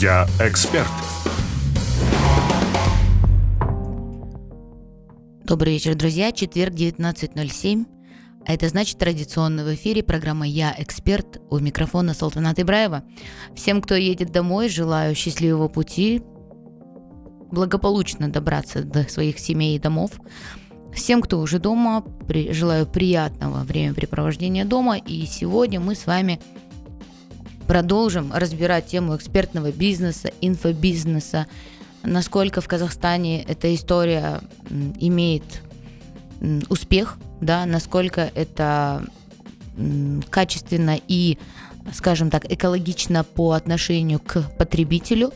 Я эксперт. Добрый вечер, друзья. Четверг, 19.07. А это значит традиционно в эфире программа «Я эксперт» у микрофона Салтанат Ибраева. Всем, кто едет домой, желаю счастливого пути, благополучно добраться до своих семей и домов. Всем, кто уже дома, при, желаю приятного времяпрепровождения дома. И сегодня мы с вами продолжим разбирать тему экспертного бизнеса, инфобизнеса, насколько в Казахстане эта история имеет успех, да, насколько это качественно и, скажем так, экологично по отношению к потребителю.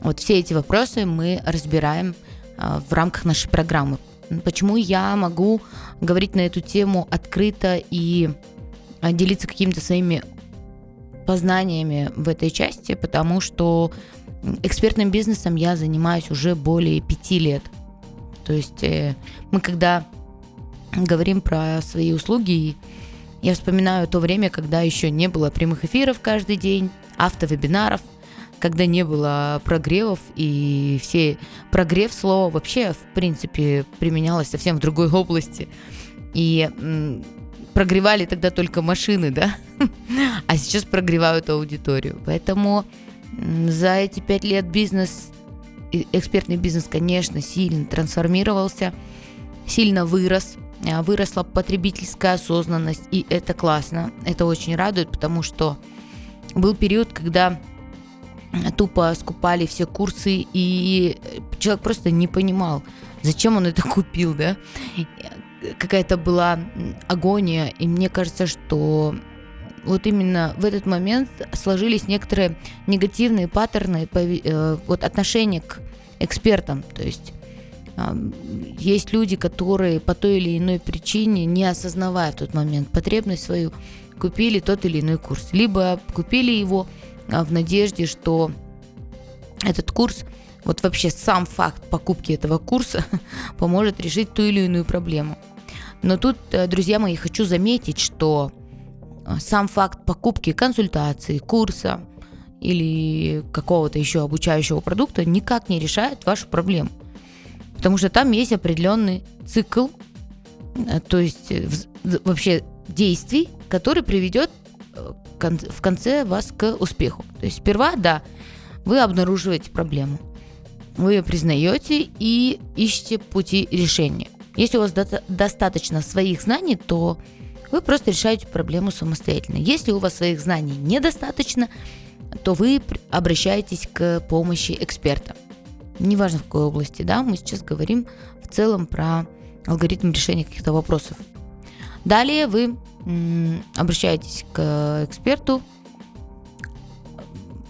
Вот все эти вопросы мы разбираем а, в рамках нашей программы. Почему я могу говорить на эту тему открыто и а, делиться какими-то своими познаниями в этой части, потому что экспертным бизнесом я занимаюсь уже более пяти лет. То есть э, мы когда говорим про свои услуги, я вспоминаю то время, когда еще не было прямых эфиров каждый день, автовебинаров, когда не было прогревов, и все прогрев слова вообще, в принципе, применялось совсем в другой области. И прогревали тогда только машины, да, а сейчас прогревают аудиторию. Поэтому за эти пять лет бизнес, экспертный бизнес, конечно, сильно трансформировался, сильно вырос, а, выросла потребительская осознанность, и это классно, это очень радует, потому что был период, когда тупо скупали все курсы, и человек просто не понимал, зачем он это купил, да. Какая-то была агония, и мне кажется, что вот именно в этот момент сложились некоторые негативные паттерны э, вот отношения к экспертам, то есть есть люди, которые по той или иной причине, не осознавая в тот момент потребность свою, купили тот или иной курс. Либо купили его а, в надежде, что этот курс, вот вообще сам факт покупки этого курса поможет решить ту или иную проблему. Но тут, э, друзья мои, хочу заметить, что сам факт покупки консультации, курса или какого-то еще обучающего продукта никак не решает вашу проблему. Потому что там есть определенный цикл, э, то есть вообще действий, который приведет в конце вас к успеху. То есть сперва, да, вы обнаруживаете проблему, вы ее признаете и ищете пути решения. Если у вас до- достаточно своих знаний, то вы просто решаете проблему самостоятельно. Если у вас своих знаний недостаточно, то вы обращаетесь к помощи эксперта. Неважно в какой области, да, мы сейчас говорим в целом про алгоритм решения каких-то вопросов. Далее вы обращаетесь к эксперту,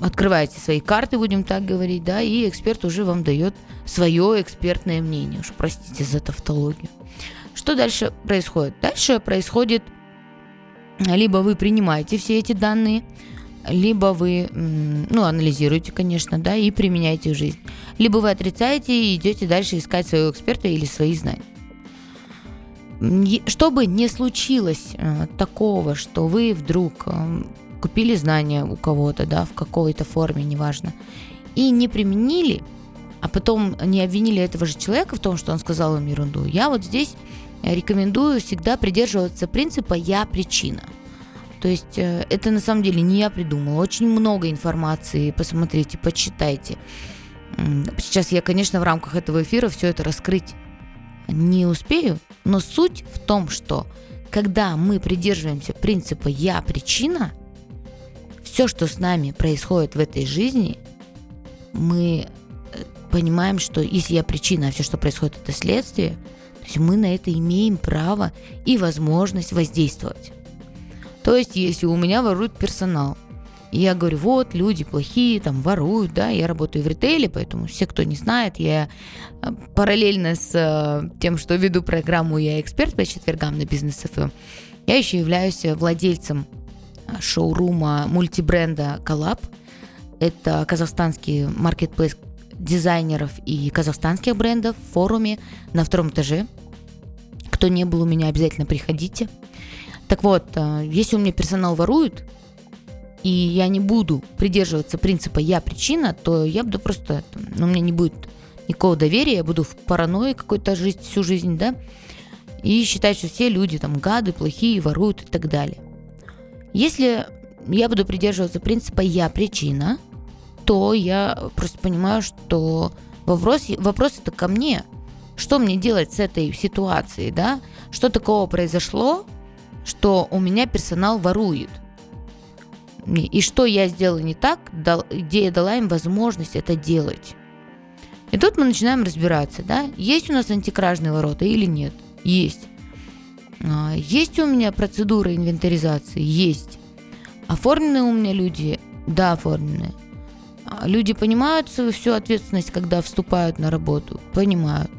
открываете свои карты, будем так говорить, да, и эксперт уже вам дает свое экспертное мнение. Уж простите за тавтологию. Что дальше происходит? Дальше происходит, либо вы принимаете все эти данные, либо вы, ну, анализируете, конечно, да, и применяете в жизнь. Либо вы отрицаете и идете дальше искать своего эксперта или свои знания. Чтобы не случилось э, такого, что вы вдруг э, купили знания у кого-то, да, в какой-то форме, неважно, и не применили, а потом не обвинили этого же человека в том, что он сказал им ерунду, я вот здесь рекомендую всегда придерживаться принципа «я причина». То есть э, это на самом деле не я придумала. Очень много информации. Посмотрите, почитайте. Сейчас я, конечно, в рамках этого эфира все это раскрыть не успею, но суть в том, что когда мы придерживаемся принципа «я причина», все, что с нами происходит в этой жизни, мы понимаем, что если я причина, а все, что происходит, это следствие, то есть мы на это имеем право и возможность воздействовать. То есть, если у меня воруют персонал, и я говорю, вот, люди плохие, там, воруют, да, я работаю в ритейле, поэтому все, кто не знает, я э, параллельно с э, тем, что веду программу «Я эксперт» по четвергам на бизнес ФМ, я еще являюсь владельцем э, шоурума мультибренда «Коллаб». Это казахстанский маркетплейс дизайнеров и казахстанских брендов в форуме на втором этаже. Кто не был у меня, обязательно приходите. Так вот, э, если у меня персонал ворует, и я не буду придерживаться принципа «я причина», то я буду просто, ну, у меня не будет никакого доверия, я буду в паранойи какой-то жить всю жизнь, да, и считать, что все люди там гады, плохие, воруют и так далее. Если я буду придерживаться принципа «я причина», то я просто понимаю, что вопрос, вопрос это ко мне. Что мне делать с этой ситуацией, да? Что такого произошло, что у меня персонал ворует? И что я сделала не так, где я дала им возможность это делать. И тут мы начинаем разбираться, да, есть у нас антикражные ворота или нет. Есть. А, есть у меня процедура инвентаризации? Есть. Оформлены у меня люди? Да, оформлены. А, люди понимают свою всю ответственность, когда вступают на работу? Понимают.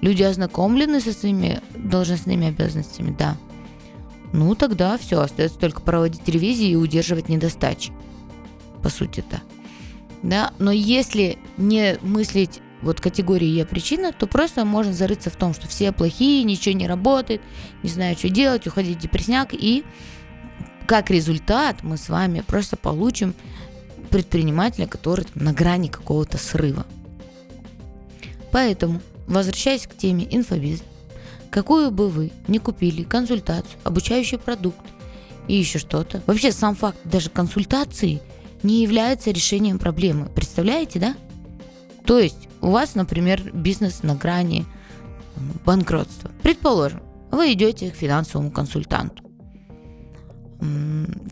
Люди ознакомлены со своими должностными обязанностями? Да. Ну, тогда все, остается только проводить ревизии и удерживать недостачи. По сути да. Но если не мыслить вот категории «я причина», то просто можно зарыться в том, что все плохие, ничего не работает, не знаю, что делать, уходить в депресняк, и как результат мы с вами просто получим предпринимателя, который на грани какого-то срыва. Поэтому, возвращаясь к теме инфобиза, какую бы вы не купили консультацию, обучающий продукт и еще что-то, вообще сам факт даже консультации не является решением проблемы. Представляете, да? То есть у вас, например, бизнес на грани банкротства. Предположим, вы идете к финансовому консультанту.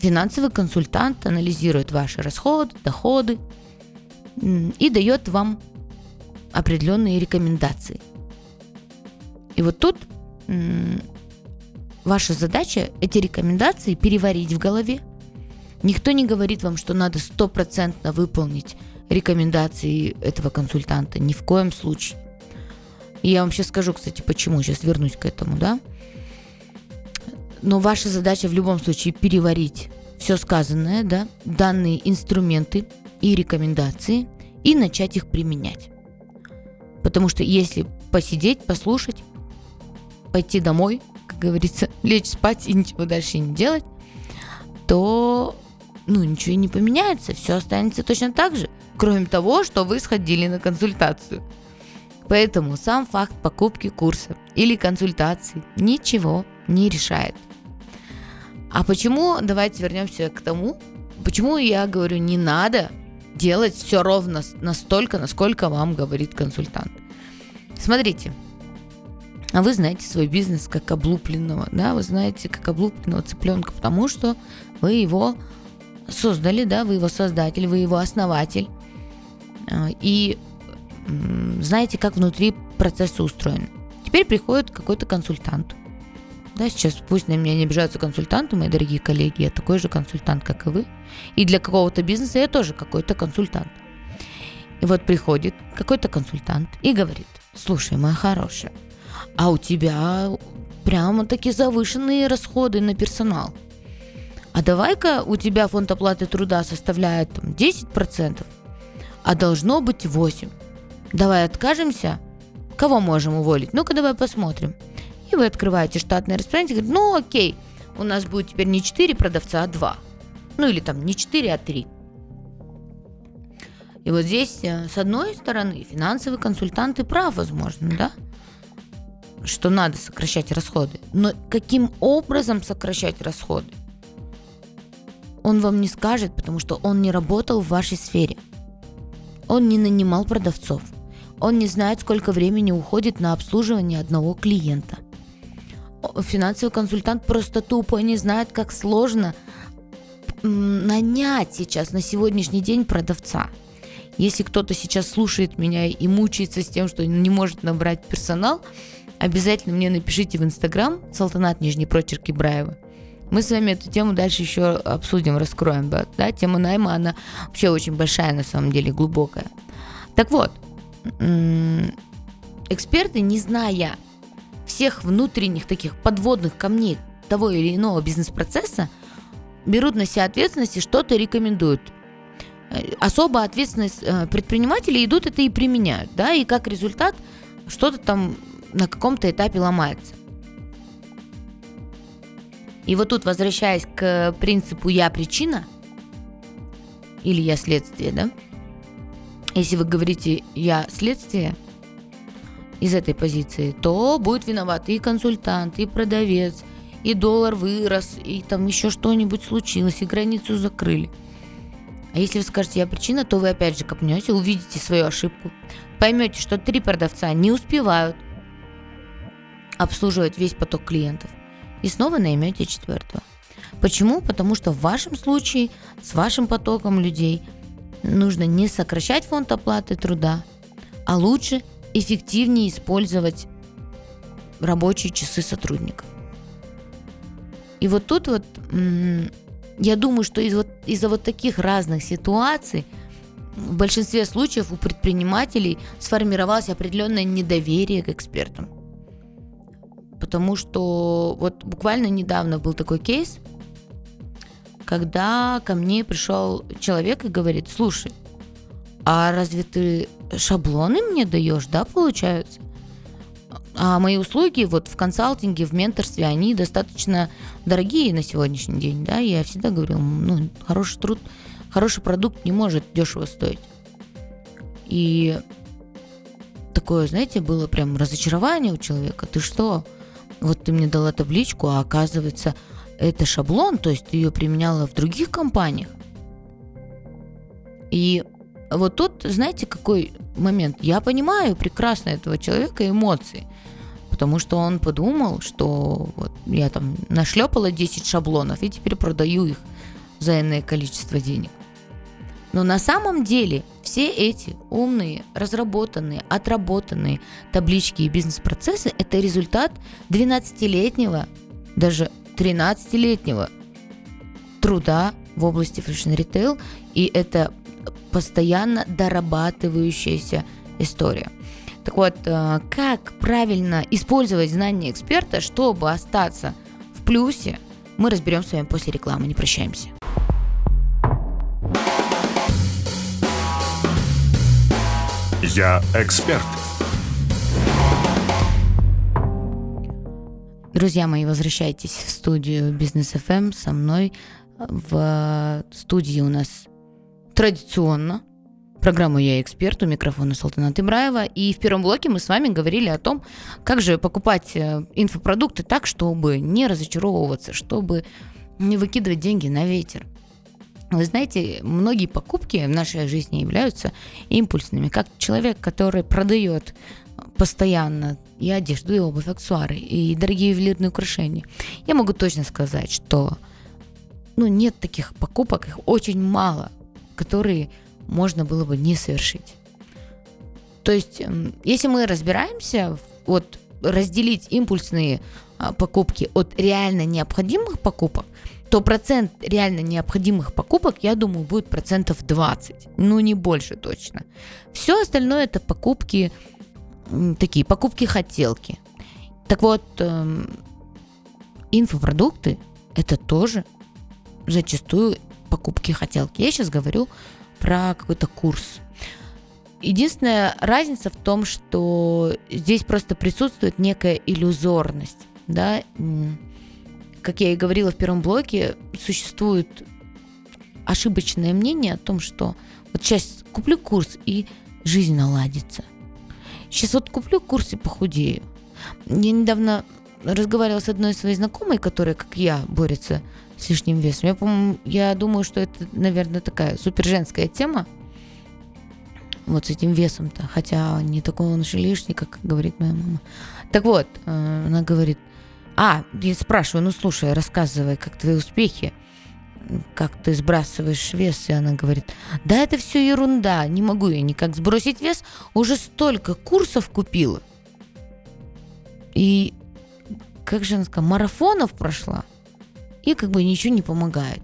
Финансовый консультант анализирует ваши расходы, доходы и дает вам определенные рекомендации. И вот тут ваша задача эти рекомендации переварить в голове. Никто не говорит вам, что надо стопроцентно выполнить рекомендации этого консультанта. Ни в коем случае. И я вам сейчас скажу, кстати, почему. Сейчас вернусь к этому, да. Но ваша задача в любом случае переварить все сказанное, да, данные инструменты и рекомендации и начать их применять. Потому что если посидеть, послушать, пойти домой, как говорится, лечь спать и ничего дальше не делать, то ну, ничего не поменяется, все останется точно так же, кроме того, что вы сходили на консультацию. Поэтому сам факт покупки курса или консультации ничего не решает. А почему, давайте вернемся к тому, почему я говорю, не надо делать все ровно настолько, насколько вам говорит консультант. Смотрите, а вы знаете свой бизнес как облупленного, да, вы знаете как облупленного цыпленка, потому что вы его создали, да, вы его создатель, вы его основатель. А, и знаете, как внутри процессы устроены. Теперь приходит какой-то консультант. Да, сейчас пусть на меня не обижаются консультанты, мои дорогие коллеги, я такой же консультант, как и вы. И для какого-то бизнеса я тоже какой-то консультант. И вот приходит какой-то консультант и говорит, слушай, моя хорошая, а у тебя прямо таки завышенные расходы на персонал – а давай-ка у тебя фонд оплаты труда составляет там, 10%, а должно быть 8%. Давай откажемся? Кого можем уволить? Ну-ка давай посмотрим. И вы открываете штатное распоряжение и говорите, ну окей, у нас будет теперь не 4 продавца, а 2. Ну или там не 4, а 3. И вот здесь, э, с одной стороны, финансовый консультант и прав, возможно, да? Что надо сокращать расходы. Но каким образом сокращать расходы? Он вам не скажет, потому что он не работал в вашей сфере. Он не нанимал продавцов. Он не знает, сколько времени уходит на обслуживание одного клиента. Финансовый консультант просто тупо не знает, как сложно нанять сейчас на сегодняшний день продавца. Если кто-то сейчас слушает меня и мучается с тем, что не может набрать персонал, обязательно мне напишите в Инстаграм Салтанат Нижний Прочерк Ибраева. Мы с вами эту тему дальше еще обсудим, раскроем. Да? Тема найма, она вообще очень большая, на самом деле, глубокая. Так вот, эксперты, не зная всех внутренних таких подводных камней того или иного бизнес-процесса, берут на себя ответственность и что-то рекомендуют. Э, особо ответственность э, предпринимателей идут это и применяют, да, и как результат что-то там на каком-то этапе ломается. И вот тут, возвращаясь к принципу «я причина», или я следствие, да? Если вы говорите «я следствие», из этой позиции, то будет виноват и консультант, и продавец, и доллар вырос, и там еще что-нибудь случилось, и границу закрыли. А если вы скажете, я причина, то вы опять же копнете, увидите свою ошибку, поймете, что три продавца не успевают обслуживать весь поток клиентов, и снова наймете четвертого. Почему? Потому что в вашем случае с вашим потоком людей нужно не сокращать фонд оплаты труда, а лучше эффективнее использовать рабочие часы сотрудников. И вот тут вот я думаю, что из вот, из-за вот таких разных ситуаций в большинстве случаев у предпринимателей сформировалось определенное недоверие к экспертам. Потому что вот буквально недавно был такой кейс, когда ко мне пришел человек и говорит, слушай, а разве ты шаблоны мне даешь, да, получается? А мои услуги вот в консалтинге, в менторстве, они достаточно дорогие на сегодняшний день, да, я всегда говорю, ну, хороший труд, хороший продукт не может дешево стоить. И такое, знаете, было прям разочарование у человека. Ты что? Вот ты мне дала табличку, а оказывается, это шаблон, то есть ты ее применяла в других компаниях. И вот тут, знаете, какой момент? Я понимаю прекрасно этого человека эмоции. Потому что он подумал, что вот я там нашлепала 10 шаблонов и теперь продаю их за иное количество денег. Но на самом деле все эти умные, разработанные, отработанные таблички и бизнес-процессы – это результат 12-летнего, даже 13-летнего труда в области fashion-ритейл, и это постоянно дорабатывающаяся история. Так вот, э, как правильно использовать знания эксперта, чтобы остаться в плюсе, мы разберем с вами после рекламы. Не прощаемся. Я эксперт. Друзья мои, возвращайтесь в студию Бизнес FM со мной. В студии у нас традиционно программу «Я эксперт», у микрофона Салтана Тымраева. И в первом блоке мы с вами говорили о том, как же покупать э, инфопродукты так, чтобы не разочаровываться, чтобы не выкидывать деньги на ветер. Вы знаете, многие покупки в нашей жизни являются импульсными. Как человек, который продает постоянно и одежду, и обувь, аксессуары, и дорогие ювелирные украшения, я могу точно сказать, что ну, нет таких покупок, их очень мало которые можно было бы не совершить. То есть, если мы разбираемся, вот разделить импульсные а, покупки от реально необходимых покупок, то процент реально необходимых покупок, я думаю, будет процентов 20, ну не больше точно. Все остальное это покупки, такие покупки-хотелки. Так вот, эм, инфопродукты это тоже зачастую покупки-хотелки. Я сейчас говорю про какой-то курс. Единственная разница в том, что здесь просто присутствует некая иллюзорность. Да? Как я и говорила в первом блоке, существует ошибочное мнение о том, что вот сейчас куплю курс и жизнь наладится. Сейчас вот куплю курс и похудею. Я недавно разговаривала с одной своей знакомой, которая, как я, борется с лишним весом. Я, я думаю, что это, наверное, такая супер женская тема. Вот с этим весом-то. Хотя не такой он же лишний, как говорит моя мама. Так вот, э, она говорит, а, я спрашиваю, ну слушай, рассказывай, как твои успехи, как ты сбрасываешь вес, и она говорит, да это все ерунда, не могу я никак сбросить вес, уже столько курсов купила. И, как же она сказала, марафонов прошла и как бы ничего не помогает.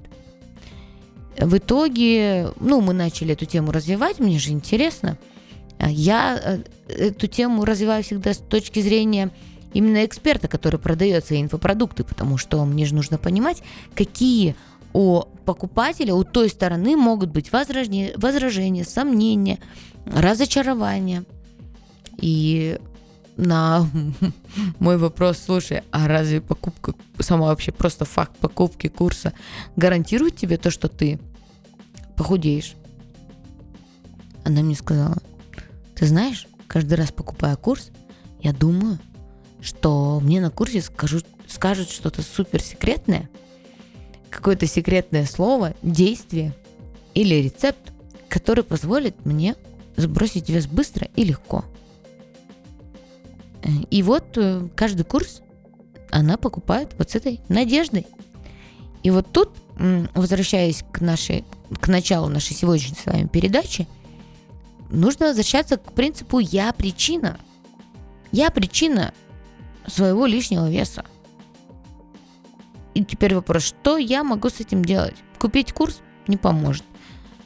В итоге, ну, мы начали эту тему развивать, мне же интересно. Я э, эту тему развиваю всегда с точки зрения именно эксперта, который продает свои инфопродукты, потому что мне же нужно понимать, какие у покупателя, у той стороны могут быть возражения, возражения сомнения, разочарования. И на мой вопрос, слушай, а разве покупка, сама вообще просто факт покупки курса гарантирует тебе то, что ты похудеешь. Она мне сказала, ты знаешь, каждый раз покупая курс, я думаю, что мне на курсе скажут, скажут что-то супер секретное, какое-то секретное слово, действие или рецепт, который позволит мне сбросить вес быстро и легко. И вот э, каждый курс она покупает вот с этой надеждой. И вот тут, возвращаясь к, нашей, к началу нашей сегодняшней с вами передачи, нужно возвращаться к принципу «я причина». Я причина своего лишнего веса. И теперь вопрос, что я могу с этим делать? Купить курс не поможет.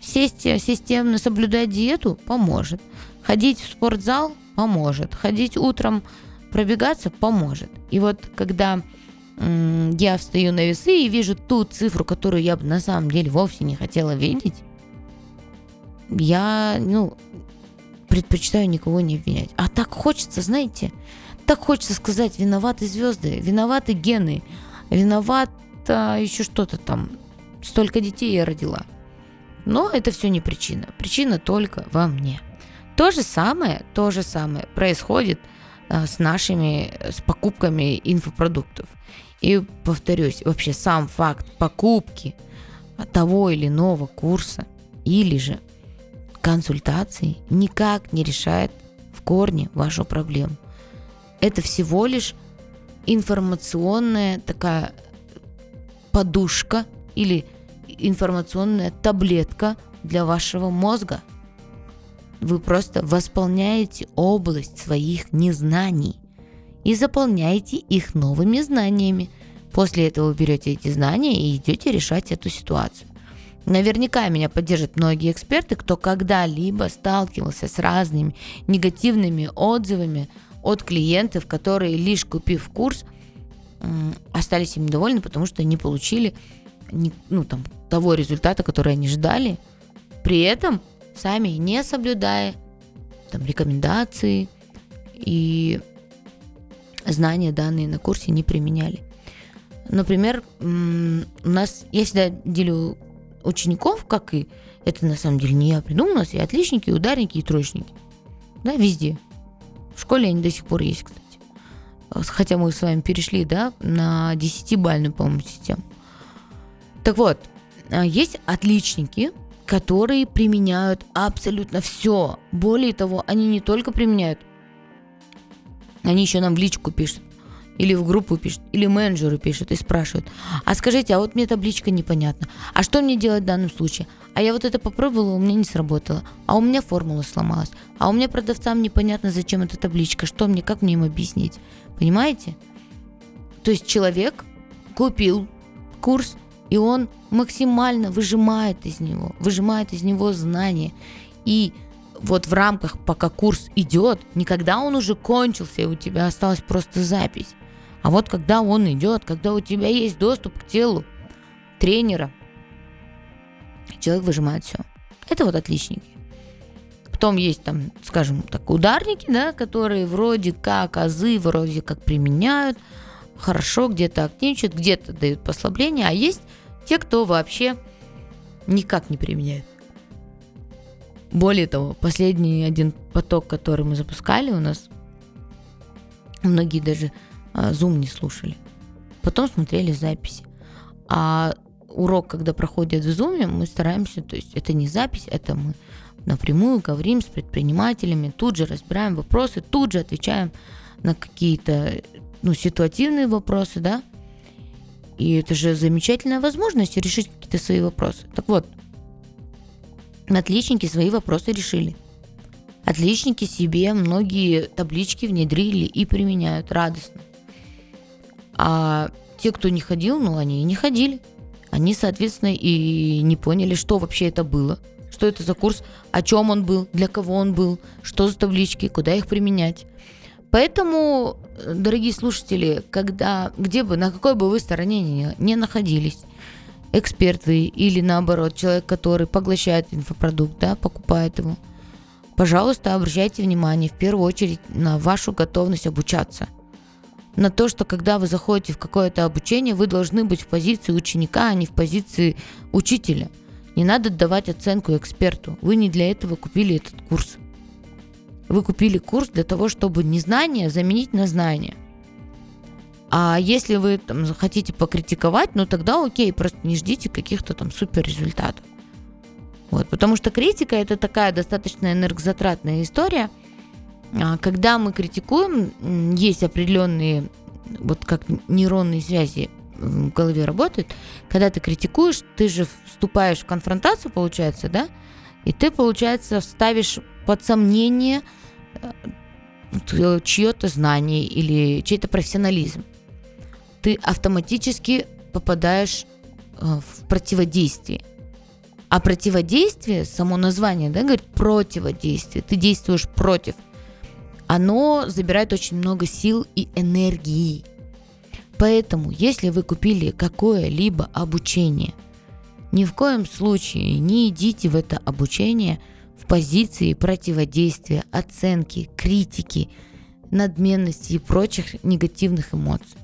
Сесть системно соблюдать диету поможет. Ходить в спортзал поможет. Ходить утром пробегаться поможет. И вот когда я встаю на весы и вижу ту цифру, которую я бы на самом деле вовсе не хотела видеть, я, ну, предпочитаю никого не обвинять. А так хочется, знаете, так хочется сказать, виноваты звезды, виноваты гены, виноват еще что-то там. Столько детей я родила. Но это все не причина. Причина только во мне. То же самое, то же самое происходит а, с нашими, с покупками инфопродуктов. И повторюсь, вообще сам факт покупки того или иного курса или же консультации никак не решает в корне вашу проблему. Это всего лишь информационная такая подушка или информационная таблетка для вашего мозга. Вы просто восполняете область своих незнаний и заполняете их новыми знаниями. После этого берете эти знания и идете решать эту ситуацию. Наверняка меня поддержат многие эксперты, кто когда-либо сталкивался с разными негативными отзывами от клиентов, которые лишь купив курс, остались им довольны, потому что не получили ну, там, того результата, который они ждали, при этом сами не соблюдая там, рекомендации и знания, данные на курсе, не применяли. Например, у нас, я всегда делю учеников, как и это на самом деле не я придумал, у нас и отличники, и ударники, и троечники. Да, везде. В школе они до сих пор есть, кстати. Хотя мы с вами перешли, да, на 10-бальную, по-моему, систему. Так вот, а, есть отличники, которые применяют абсолютно все. Более того, они не только применяют, они еще нам в личку пишут или в группу пишут, или менеджеры пишут и спрашивают, а скажите, а вот мне табличка непонятна, а что мне делать в данном случае? А я вот это попробовала, у меня не сработало, а у меня формула сломалась, а у меня продавцам непонятно, зачем эта табличка, что мне, как мне им объяснить, понимаете? То есть человек купил курс, и он максимально выжимает из него, выжимает из него знания. И вот в рамках, пока курс идет, никогда он уже кончился, и у тебя осталась просто запись. А вот когда он идет, когда у тебя есть доступ к телу тренера, человек выжимает все. Это вот отличники. Потом есть там, скажем так, ударники, да, которые вроде как азы, вроде как применяют, хорошо, где-то активничают, где-то дают послабление, а есть те, кто вообще никак не применяет. Более того, последний один поток, который мы запускали у нас, многие даже а, Zoom не слушали. Потом смотрели записи. А урок, когда проходит в Zoom, мы стараемся, то есть это не запись, это мы напрямую говорим с предпринимателями, тут же разбираем вопросы, тут же отвечаем на какие-то ну, ситуативные вопросы, да. И это же замечательная возможность решить какие-то свои вопросы. Так вот, отличники свои вопросы решили. Отличники себе многие таблички внедрили и применяют радостно. А те, кто не ходил, ну, они и не ходили. Они, соответственно, и не поняли, что вообще это было, что это за курс, о чем он был, для кого он был, что за таблички, куда их применять. Поэтому, дорогие слушатели, когда, где бы, на какой бы вы стороне ни, не находились, эксперт вы или наоборот, человек, который поглощает инфопродукт, да, покупает его, пожалуйста, обращайте внимание в первую очередь на вашу готовность обучаться – на то, что когда вы заходите в какое-то обучение, вы должны быть в позиции ученика, а не в позиции учителя. Не надо давать оценку эксперту. Вы не для этого купили этот курс. Вы купили курс для того, чтобы незнание заменить на знание. А если вы там, хотите покритиковать, ну тогда окей, просто не ждите каких-то там супер результатов. Вот, потому что критика это такая достаточно энергозатратная история. А, когда мы критикуем, есть определенные, вот как нейронные связи в голове работают. Когда ты критикуешь, ты же вступаешь в конфронтацию, получается, да? И ты, получается, ставишь под сомнение э, чье-то знание или чей-то профессионализм. Ты автоматически попадаешь э, в противодействие. А противодействие, само название, да, говорит противодействие, ты действуешь против. Оно забирает очень много сил и энергии. Поэтому, если вы купили какое-либо обучение, ни в коем случае не идите в это обучение в позиции противодействия, оценки, критики, надменности и прочих негативных эмоций.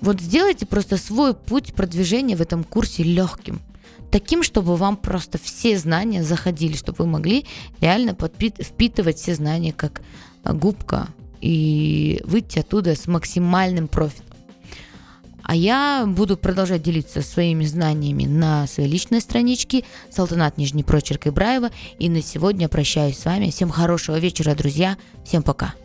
Вот сделайте просто свой путь продвижения в этом курсе легким – таким, чтобы вам просто все знания заходили, чтобы вы могли реально впитывать все знания как губка и выйти оттуда с максимальным профитом. А я буду продолжать делиться своими знаниями на своей личной страничке Салтанат Нижний Прочерк Ибраева. И на сегодня прощаюсь с вами. Всем хорошего вечера, друзья. Всем пока.